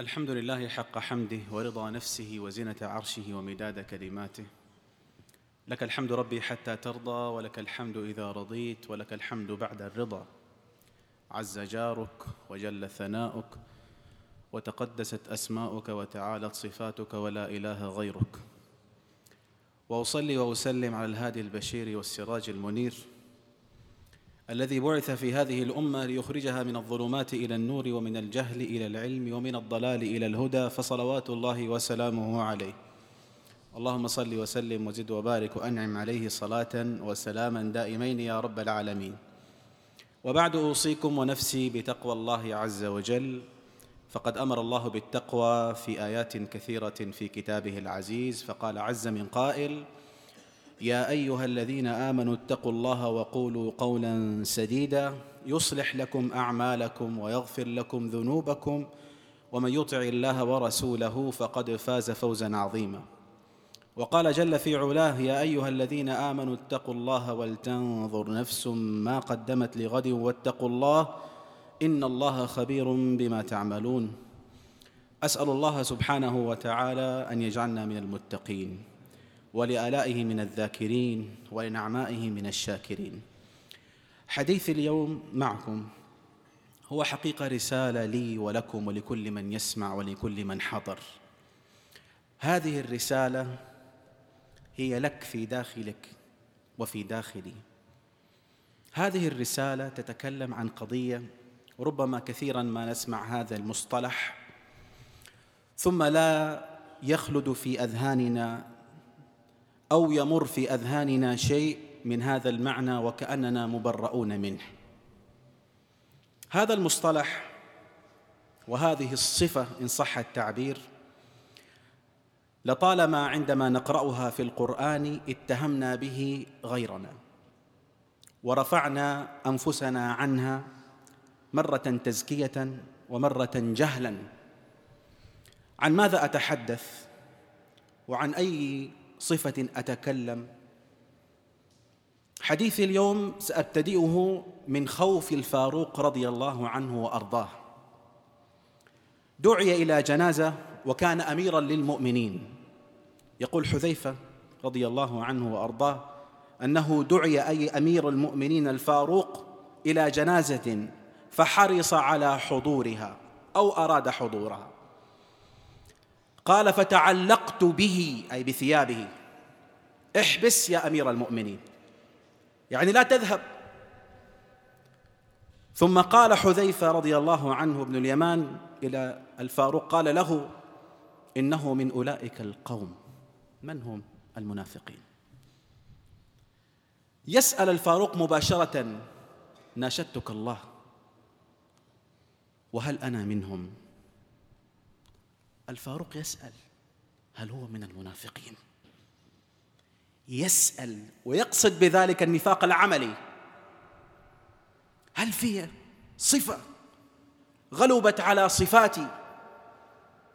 الحمد لله حق حمده ورضا نفسه وزنة عرشه ومداد كلماته. لك الحمد ربي حتى ترضى ولك الحمد إذا رضيت ولك الحمد بعد الرضا. عز جارك وجل ثناؤك وتقدست أسماؤك وتعالت صفاتك ولا إله غيرك. وأصلي وأسلم على الهادي البشير والسراج المنير. الذي بعث في هذه الأمة ليخرجها من الظلمات إلى النور ومن الجهل إلى العلم ومن الضلال إلى الهدى فصلوات الله وسلامه عليه. اللهم صل وسلم وزد وبارك وأنعم عليه صلاة وسلاما دائمين يا رب العالمين. وبعد أوصيكم ونفسي بتقوى الله عز وجل. فقد أمر الله بالتقوى في آيات كثيرة في كتابه العزيز فقال عز من قائل يا أيها الذين آمنوا اتقوا الله وقولوا قولا سديدا. يصلح لكم أعمالكم ويغفر لكم ذنوبكم. ومن يطع الله ورسوله فقد فاز فوزا عظيما. وقال جل في علاه يا أيها الذين آمنوا اتقوا الله ولتنظر نفس ما قدمت لغد واتقوا الله إن الله خبير بما تعملون. أسأل الله سبحانه وتعالى أن يجعلنا من المتقين. ولآلائه من الذاكرين ولنعمائه من الشاكرين. حديث اليوم معكم. هو حقيقة رسالة لي ولكم ولكل من يسمع ولكل من حضر. هذه الرسالة هي لك في داخلك وفي داخلي. هذه الرسالة تتكلم عن قضية ربما كثيرا ما نسمع هذا المصطلح ثم لا يخلد في أذهاننا أو يمر في أذهاننا شيء من هذا المعنى وكأننا مبرؤون منه. هذا المصطلح وهذه الصفة إن صح التعبير لطالما عندما نقرأها في القرآن اتهمنا به غيرنا ورفعنا أنفسنا عنها مرة تزكية ومرة جهلا. عن ماذا أتحدث؟ وعن أي صفة أتكلم. حديثي اليوم سأبتدئه من خوف الفاروق رضي الله عنه وأرضاه. دعي إلى جنازة وكان أميرا للمؤمنين. يقول حذيفة رضي الله عنه وأرضاه أنه دعي أي أمير المؤمنين الفاروق إلى جنازة فحرص على حضورها أو أراد حضورها. قال فتعلقت به أي بثيابه. احبس يا أمير المؤمنين. يعني لا تذهب. ثم قال حذيفة رضي الله عنه ابن اليمان إلى الفاروق قال له إنه من أولئك القوم. من هم المنافقين؟ يسأل الفاروق مباشرة ناشدتك الله وهل أنا منهم؟ الفاروق يسأل هل هو من المنافقين؟ يسأل ويقصد بذلك النفاق العملي. هل في صفة غلبت على صفاتي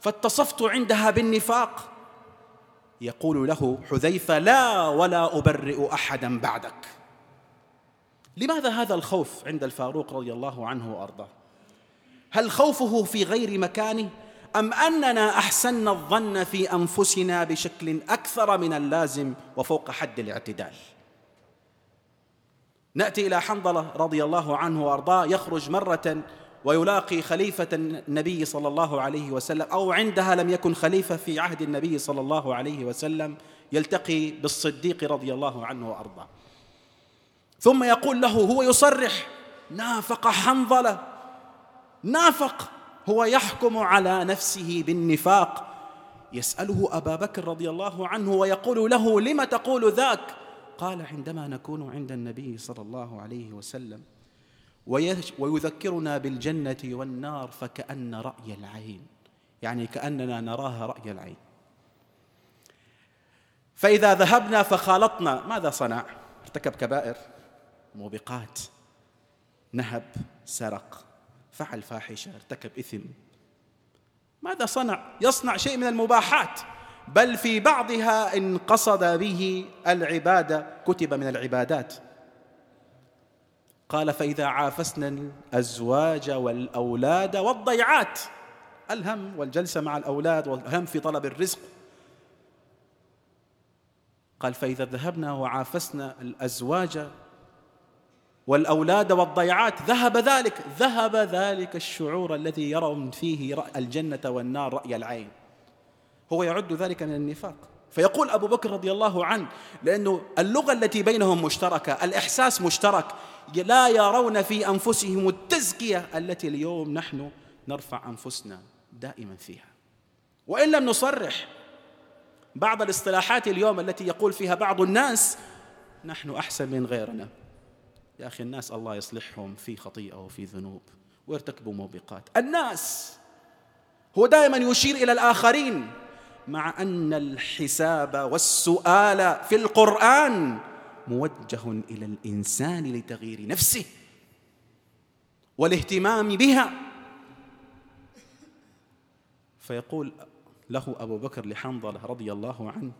فاتصفت عندها بالنفاق؟ يقول له حذيفة لا ولا أبرئ أحدا بعدك. لماذا هذا الخوف عند الفاروق رضي الله عنه وأرضاه؟ هل خوفه في غير مكانه؟ أم أننا أحسنا الظن في أنفسنا بشكل أكثر من اللازم وفوق حد الاعتدال؟ نأتي إلى حنظلة رضي الله عنه وأرضاه يخرج مرة ويلاقي خليفة النبي صلى الله عليه وسلم أو عندها لم يكن خليفة في عهد النبي صلى الله عليه وسلم يلتقي بالصديق رضي الله عنه وأرضاه. ثم يقول له هو يصرح نافق حنظلة نافق هو يحكم على نفسه بالنفاق. يسأله أبا بكر رضي الله عنه ويقول له لم تقول ذاك؟ قال عندما نكون عند النبي صلى الله عليه وسلم ويذكرنا بالجنة والنار فكأن رأي العين. يعني كأننا نراها رأي العين. فإذا ذهبنا فخالطنا. ماذا صنع؟ ارتكب كبائر موبقات نهب سرق. فعل فاحشة ارتكب إثم. ماذا صنع؟ يصنع شيء من المباحات. بل في بعضها ان قصد به العباده كتب من العبادات. قال فإذا عافسنا الأزواج والأولاد والضيعات الهم والجلسة مع الأولاد والهم في طلب الرزق. قال فإذا ذهبنا وعافسنا الأزواج والأولاد والضيعات ذهب ذلك ذهب ذلك الشعور الذي يرون فيه الجنة والنار رأي العين. هو يعد ذلك من النفاق. فيقول أبو بكر رضي الله عنه لأنه اللغة التي بينهم مشتركة الإحساس مشترك لا يرون في أنفسهم التزكية التي اليوم نحن نرفع أنفسنا دائما فيها. وإن لم نصرح بعض الاصطلاحات اليوم التي يقول فيها بعض الناس نحن أحسن من غيرنا. يا أخي الناس الله يصلحهم في خطيئة وفي ذنوب ويرتكبوا موبقات. الناس هو دائما يشير إلى الآخرين مع أن الحساب والسؤال في القرآن موجه إلى الإنسان لتغيير نفسه والاهتمام بها. فيقول له أبو بكر لحنظلة رضي الله عنه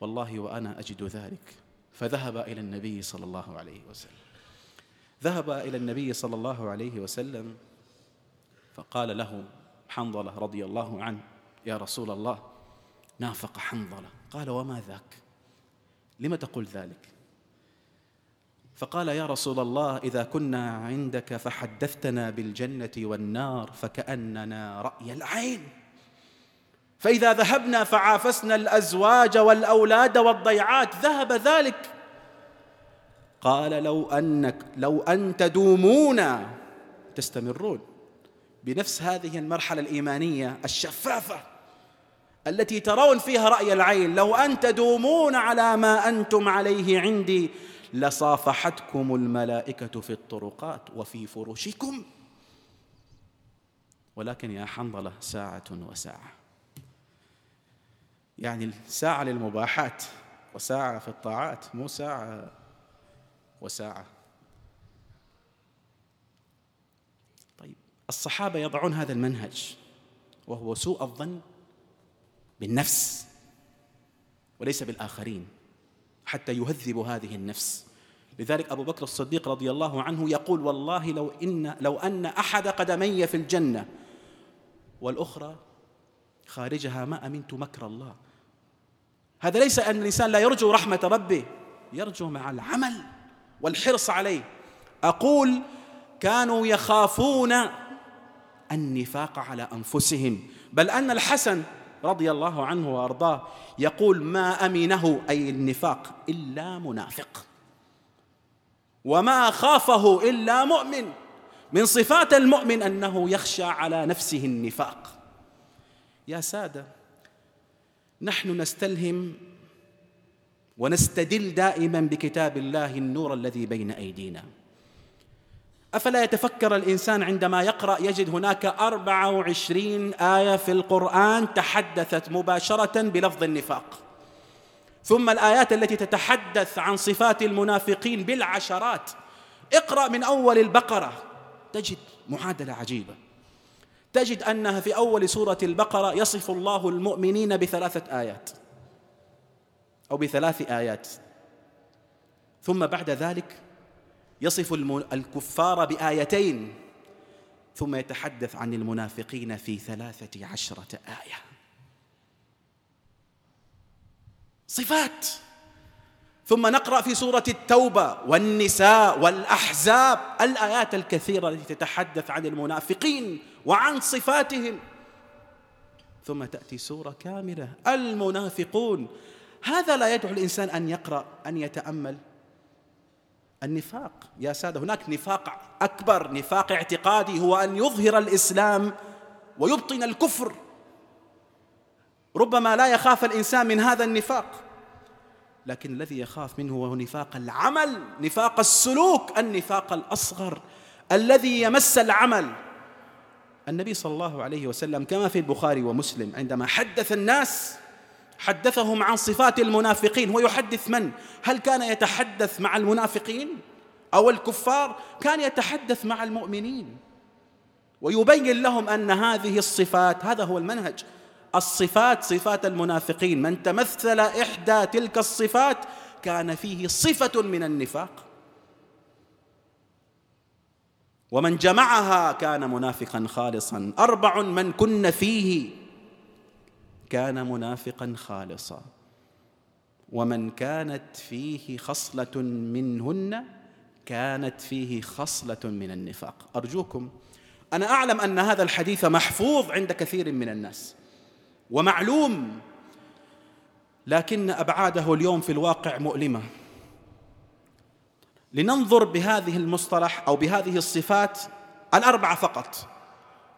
والله وأنا أجد ذلك. فذهب إلى النبي صلى الله عليه وسلم. ذهب إلى النبي صلى الله عليه وسلم فقال له حنظلة رضي الله عنه يا رسول الله نافق حنظلة. قال وما ذاك؟ لم تقول ذلك؟ فقال يا رسول الله إذا كنا عندك فحدثتنا بالجنة والنار فكأننا رأي العين. فإذا ذهبنا فعافسنا الأزواج والأولاد والضيعات ذهب ذلك. قال لو أنك لو أن تدومون تستمرون. بنفس هذه المرحلة الإيمانية الشفافة التي ترون فيها رأي العين لو أن تدومون على ما أنتم عليه عندي لصافحتكم الملائكة في الطرقات وفي فرشكم ولكن يا حنظلة ساعة وساعة. يعني ساعة للمباحات وساعة في الطاعات مو ساعة وساعة. طيب الصحابة يضعون هذا المنهج وهو سوء الظن بالنفس وليس بالآخرين حتى يهذب هذه النفس. لذلك أبو بكر الصديق رضي الله عنه يقول والله لو إن لو أن أحد قدمي في الجنة والأخرى خارجها ما أمنت مكر الله. هذا ليس أن الإنسان لا يرجو رحمة ربه يرجو مع العمل والحرص عليه. أقول كانوا يخافون النفاق على أنفسهم. بل أن الحسن رضي الله عنه وأرضاه يقول ما أمنه أي النفاق إلا منافق وما خافه إلا مؤمن. من صفات المؤمن أنه يخشى على نفسه النفاق. يا سادة نحن نستلهم ونستدل دائما بكتاب الله النور الذي بين أيدينا. أفلا يتفكر الإنسان عندما يقرأ يجد هناك أربعة وعشرين آية في القرآن تحدثت مباشرة بلفظ النفاق. ثم الآيات التي تتحدث عن صفات المنافقين بالعشرات. اقرأ من أول البقرة. تجد معادلة عجيبة. تجد أنها في أول سورة البقرة يصف الله المؤمنين بثلاثة آيات أو بثلاث آيات. ثم بعد ذلك يصف الكفار بآيتين. ثم يتحدث عن المنافقين في ثلاثة عشرة آية. صفات! ثم نقرأ في سورة التوبة. والنساء والأحزاب الآيات الكثيرة التي تتحدث عن المنافقين وعن صفاتهم. ثم تأتي سورة كاملة المنافقون. هذا لا يدعو الإنسان أن يقرأ أن يتأمل. النفاق يا سادة هناك نفاق أكبر نفاق اعتقادي هو أن يظهر الإسلام ويبطن الكفر. ربما لا يخاف الإنسان من هذا النفاق. لكن الذي يخاف منه هو نفاق العمل نفاق السلوك النفاق الأصغر الذي يمس العمل. النبي صلى الله عليه وسلم كما في البخاري ومسلم عندما حدث الناس حدثهم عن صفات المنافقين ويحدث من؟ هل كان يتحدث مع المنافقين أو الكفار؟ كان يتحدث مع المؤمنين. ويبين لهم أن هذه الصفات هذا هو المنهج. الصفات صفات المنافقين. من تمثل إحدى تلك الصفات كان فيه صفة من النفاق. ومن جمعها كان منافقا خالصا. أربع من كن فيه كان منافقا خالصا. ومن كانت فيه خصلة منهن كانت فيه خصلة من النفاق. أرجوكم أنا أعلم أن هذا الحديث محفوظ عند كثير من الناس. ومعلوم لكن أبعاده اليوم في الواقع مؤلمة. لننظر بهذه المصطلح أو بهذه الصفات الأربعة فقط.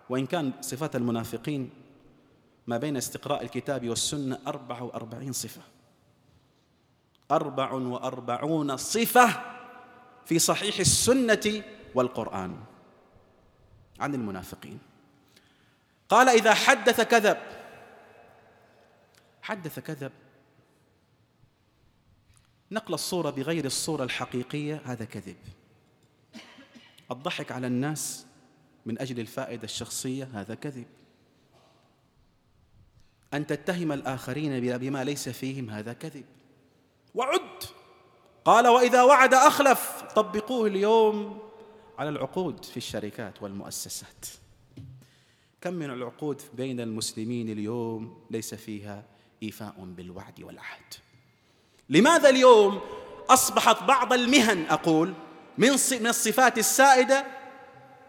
وإن كان صفات المنافقين ما بين استقراء الكتاب أربع وأربعين صفة. أربع وأربعون صفة في صحيح السنة والقرآن. عن المنافقين. قال إذا حدث كذب حدث كذب. نقل الصورة بغير الصورة الحقيقية هذا كذب. الضحك على الناس من أجل الفائدة الشخصية هذا كذب. أن تتهم الآخرين بما ليس فيهم هذا كذب. وعد! قال وإذا وعد أخلف طبقوه اليوم على العقود في الشركات والمؤسسات. كم من العقود بين المسلمين اليوم ليس فيها إيفاء بالوعد والعهد. لماذا اليوم أصبحت بعض المهن أقول من من الصفات السائدة؟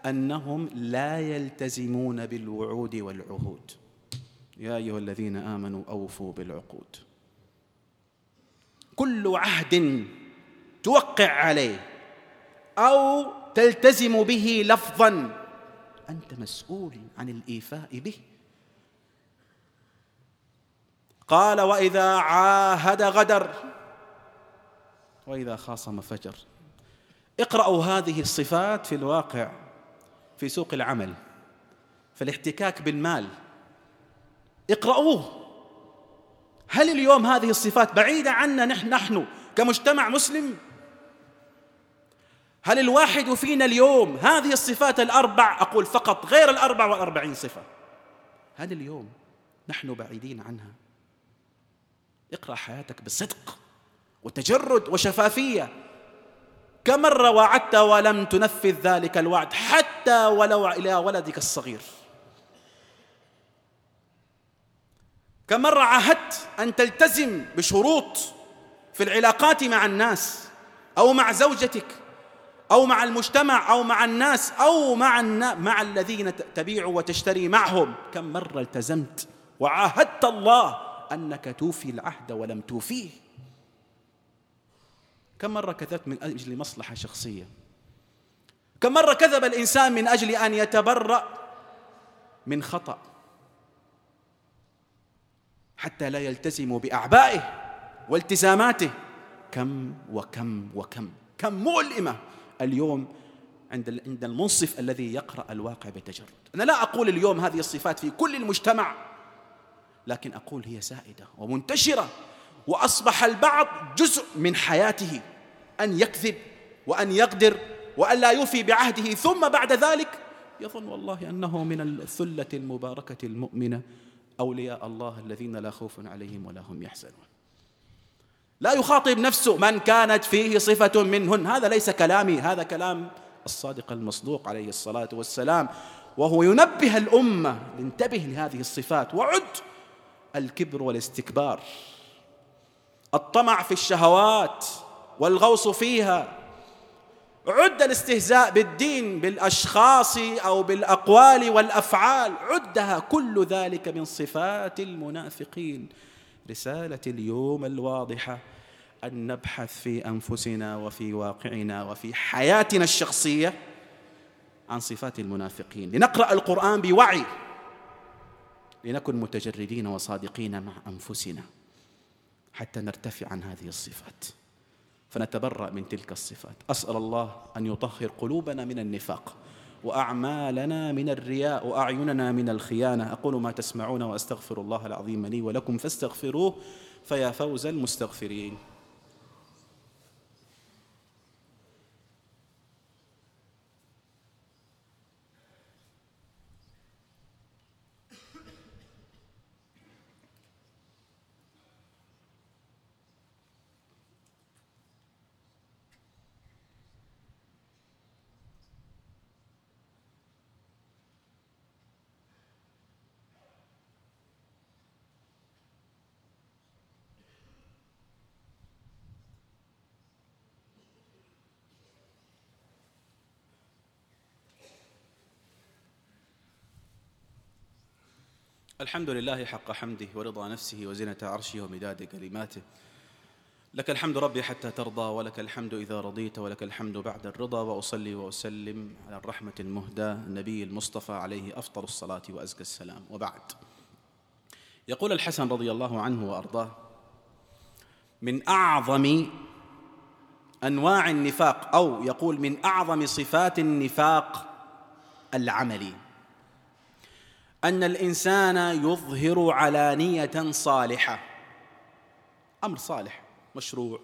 أنهم لا يلتزمون بالوعود والعهود. يا أيها الذين آمنوا أوفوا بالعقود. كل عهد توقع عليه أو تلتزم به لفظا أنت مسؤول عن الإيفاء به. قال وإذا عاهد غدر. وإذا خاصم فجر. اقرأوا هذه الصفات في الواقع في سوق العمل في الاحتكاك بالمال. اقرأوه هل اليوم هذه الصفات بعيدة عنا نحن, نحن كمجتمع مسلم؟ هل الواحد فينا اليوم هذه الصفات الأربع أقول فقط غير الأربع والأربعين صفة؟ هل اليوم نحن بعيدين عنها؟ اقرأ حياتك بصدق وتجرد وشفافية. كم مرة وعدت ولم تنفذ ذلك الوعد حتى ولو إلى ولدك الصغير. كم مرة عاهدت أن تلتزم بشروط في العلاقات مع الناس أو مع زوجتك أو مع المجتمع أو مع الناس أو مع مع الذين تبيع وتشتري معهم. كم مرة التزمت وعاهدت الله أنك توفي العهد ولم توفيه. كم مرة كذبت من أجل مصلحة شخصية؟ كم مرة كذب الإنسان من أجل أن يتبرأ من خطأ حتى لا يلتزم بأعبائه والتزاماته. كم وكم وكم. كم مؤلمة اليوم عند عند المنصف الذي يقرأ الواقع بتجرد. أنا لا أقول اليوم هذه الصفات في كل المجتمع. لكن أقول هي سائدة ومنتشرة وأصبح البعض جزء من حياته أن يكذب وأن يقدر وأن لا يوفي بعهده ثم بعد ذلك يظن والله أنه من الثلة المباركة المؤمنة أولياء الله الذين لا خوف عليهم ولا هم يحزنون. لا يخاطب نفسه من كانت فيه صفة منهن هذا ليس كلامي هذا كلام الصادق المصدوق عليه الصلاة والسلام. وهو ينبه الأمة انتبه لهذه الصفات وعد الكبر والاستكبار. الطمع في الشهوات والغوص فيها. عد الاستهزاء بالدين بالأشخاص أو بالأقوال والأفعال. عدها كل ذلك من صفات المنافقين. رسالة اليوم الواضحة. أن نبحث في أنفسنا وفي واقعنا وفي حياتنا الشخصية عن صفات المنافقين. لنقرأ القرآن بوعي. لنكن متجردين وصادقين مع أنفسنا حتى نرتفع عن هذه الصفات. فنتبرأ من تلك الصفات. أسأل الله أن يطهر قلوبنا من النفاق وأعمالنا من الرياء وأعيننا من الخيانة. أقول ما تسمعون وأستغفر الله العظيم لي ولكم فاستغفروه فيا فوز المستغفرين. الحمد لله حق حمده ورضا نفسه وزنة عرشه ومداد كلماته. لك الحمد ربي حتى ترضى ولك الحمد إذا رضيت ولك الحمد بعد الرضا وأصلي وأسلم على الرحمة المهدى النبي المصطفى عليه أفضل الصلاة وأزكى السلام. وبعد. يقول الحسن رضي الله عنه وأرضاه من أعظم أنواع النفاق أو يقول من أعظم صفات النفاق العملي. أن الإنسان يظهر علانية صالحة. أمر صالح مشروع.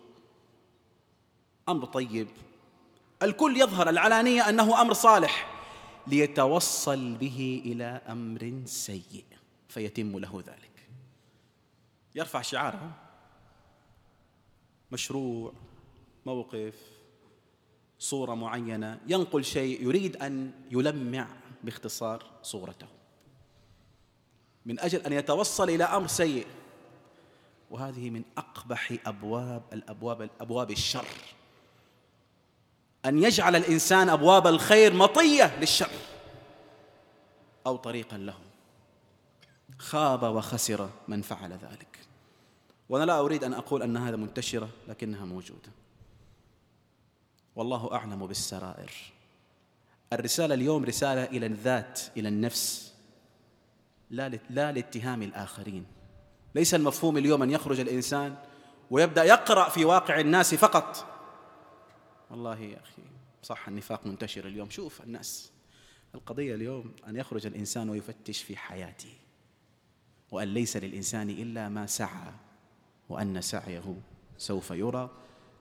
أمر طيب. الكل يظهر العلانية أنه أمر صالح. ليتوصل به إلى أمر سيء فيتم له ذلك. يرفع شعاره. مشروع موقف صورة معينة. ينقل شيء يريد أن يلمع باختصار صورته. من أجل أن يتوصل إلى أمر سيء. وهذه من أقبح أبواب الأبواب أبواب الشر. أن يجعل الإنسان أبواب الخير مطية للشر. أو طريقا له خاب وخسر من فعل ذلك. وأنا لا أريد أن أقول أن هذا منتشرة لكنها موجودة. والله أعلم بالسرائر. الرسالة اليوم رسالة إلى الذات إلى النفس. لا لا لاتهام الآخرين. ليس المفهوم اليوم أن يخرج الإنسان ويبدأ يقرأ في واقع الناس فقط. والله يا أخي صح النفاق منتشر اليوم. شوف الناس القضية اليوم أن يخرج الإنسان ويفتش في حياته وأن ليس للإنسان إلا ما سعى وأن سعيه سوف يرى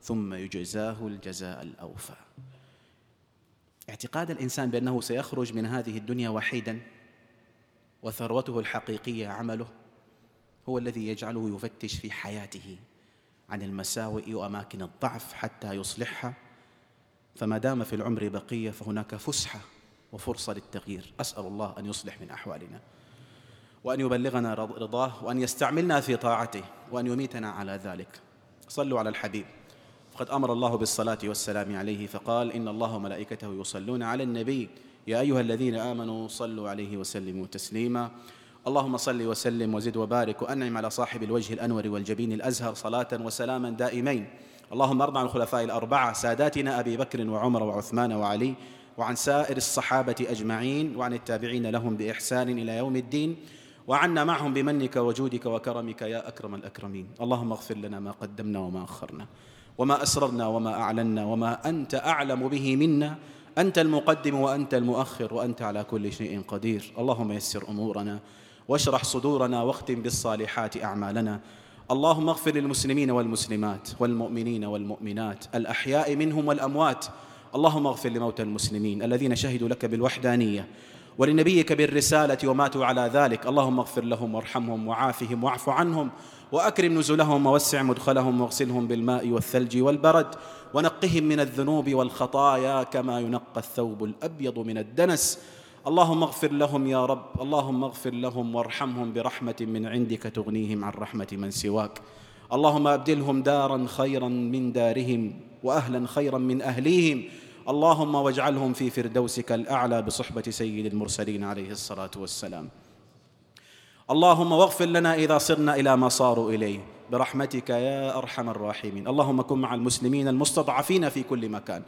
ثم يجزاه الجزاء الأوفى. اعتقاد الإنسان بأنه سيخرج من هذه الدنيا وحيدا وثروته الحقيقية عمله هو الذي يجعله يفتش في حياته عن المساوئ وأماكن الضعف حتى يصلحها. فما دام في العمر بقية فهناك فسحة وفرصة للتغيير. أسأل الله أن يصلح من أحوالنا وأن يبلغنا رضاه وأن يستعملنا في طاعته وأن يميتنا على ذلك. صلوا على الحبيب. فقد أمر الله بالصلاة والسلام عليه فقال إن الله وملائكته يصلون على النبي. يا أيها الذين آمنوا صلوا عليه وسلموا تسليما. اللهم صل وسلم وزد وبارك وأنعم على صاحب الوجه الأنور والجبين الأزهر صلاة وسلاما دائمين. اللهم ارض عن الخلفاء الأربعة ساداتنا أبي بكر وعمر وعثمان وعلي وعن سائر الصحابة أجمعين وعن التابعين لهم بإحسان إلى يوم الدين وعنا معهم بمنك وجودك وكرمك يا أكرم الأكرمين. اللهم اغفر لنا ما قدمنا وما أخرنا وما أسررنا وما أعلنا وما أنت أعلم به منا أنت المقدم وأنت المؤخر وأنت على كل شيء قدير. اللهم يسر أمورنا واشرح صدورنا واختم بالصالحات أعمالنا. اللهم اغفر للمسلمين والمسلمات والمؤمنين والمؤمنات الأحياء منهم والأموات. اللهم اغفر لموتى المسلمين الذين شهدوا لك بالوحدانية. ولنبيك بالرسالة وماتوا على ذلك. اللهم اغفر لهم وارحمهم وعافهم واعف عنهم وأكرم نزلهم ووسع مدخلهم واغسلهم بالماء والثلج والبرد ونقهم من الذنوب والخطايا كما ينقى الثوب الأبيض من الدنس. اللهم اغفر لهم يا رب. اللهم اغفر لهم وارحمهم برحمة من عندك تغنيهم عن رحمة من سواك. اللهم أبدلهم دارا خيرا من دارهم واهلا خيرا من أهليهم. اللهم واجعلهم في فردوسك الأعلى بصحبة سيد المرسلين عليه الصلاة والسلام. اللهم واغفر لنا إذا صرنا إلى ما صاروا إليه. برحمتك يا أرحم الراحمين. اللهم كن مع المسلمين المستضعفين في كل مكان.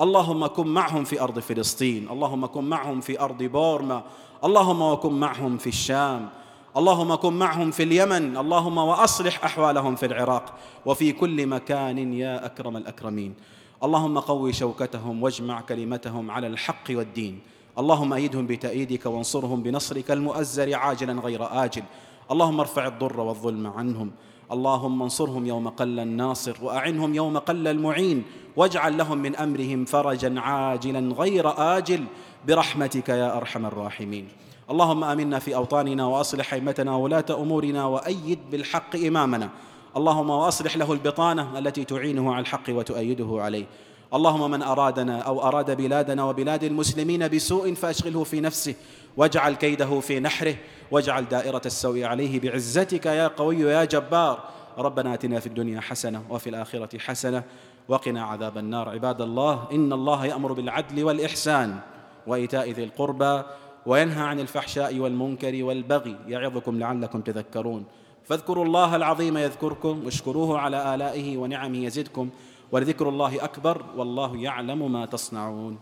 اللهم كن معهم في أرض فلسطين. اللهم كن معهم في أرض بورما. اللهم وكن معهم في الشام. اللهم كن معهم في اليمن. اللهم وأصلح أحوالهم في العراق. وفي كل مكان يا أكرم الأكرمين. اللهم قوي شوكتهم واجمع كلمتهم على الحق والدين. اللهم أيدهم بتأييدك وانصرهم بنصرك المؤزر عاجلا غير آجل. اللهم ارفع الضر والظلم عنهم. اللهم انصرهم يوم قل الناصر وأعنهم يوم قل المعين. واجعل لهم من أمرهم فرجا عاجلا غير آجل. برحمتك يا أرحم الراحمين. اللهم آمنا في أوطاننا وأصلح أئمتنا وولاة أمورنا وأيد بالحق إمامنا. اللهم واصلح له البطانة التي تعينه على الحق وتؤيده عليه. اللهم من أرادنا أو أراد بلادنا وبلاد المسلمين بسوء فأشغله في نفسه واجعل كيده في نحره واجعل دائرة السوء عليه بعزتك يا قوي يا جبار. ربنا آتنا في الدنيا حسنة وفي الآخرة حسنة وقنا عذاب النار. عباد الله إن الله يأمر بالعدل والإحسان وإيتاء ذي القربى وينهى عن الفحشاء والمنكر والبغي يعظكم لعلكم تذكرون. فاذكروا الله العظيم يذكركم واشكروه على آلائه ونعمه يزدكم ولذكر الله أكبر والله يعلم ما تصنعون.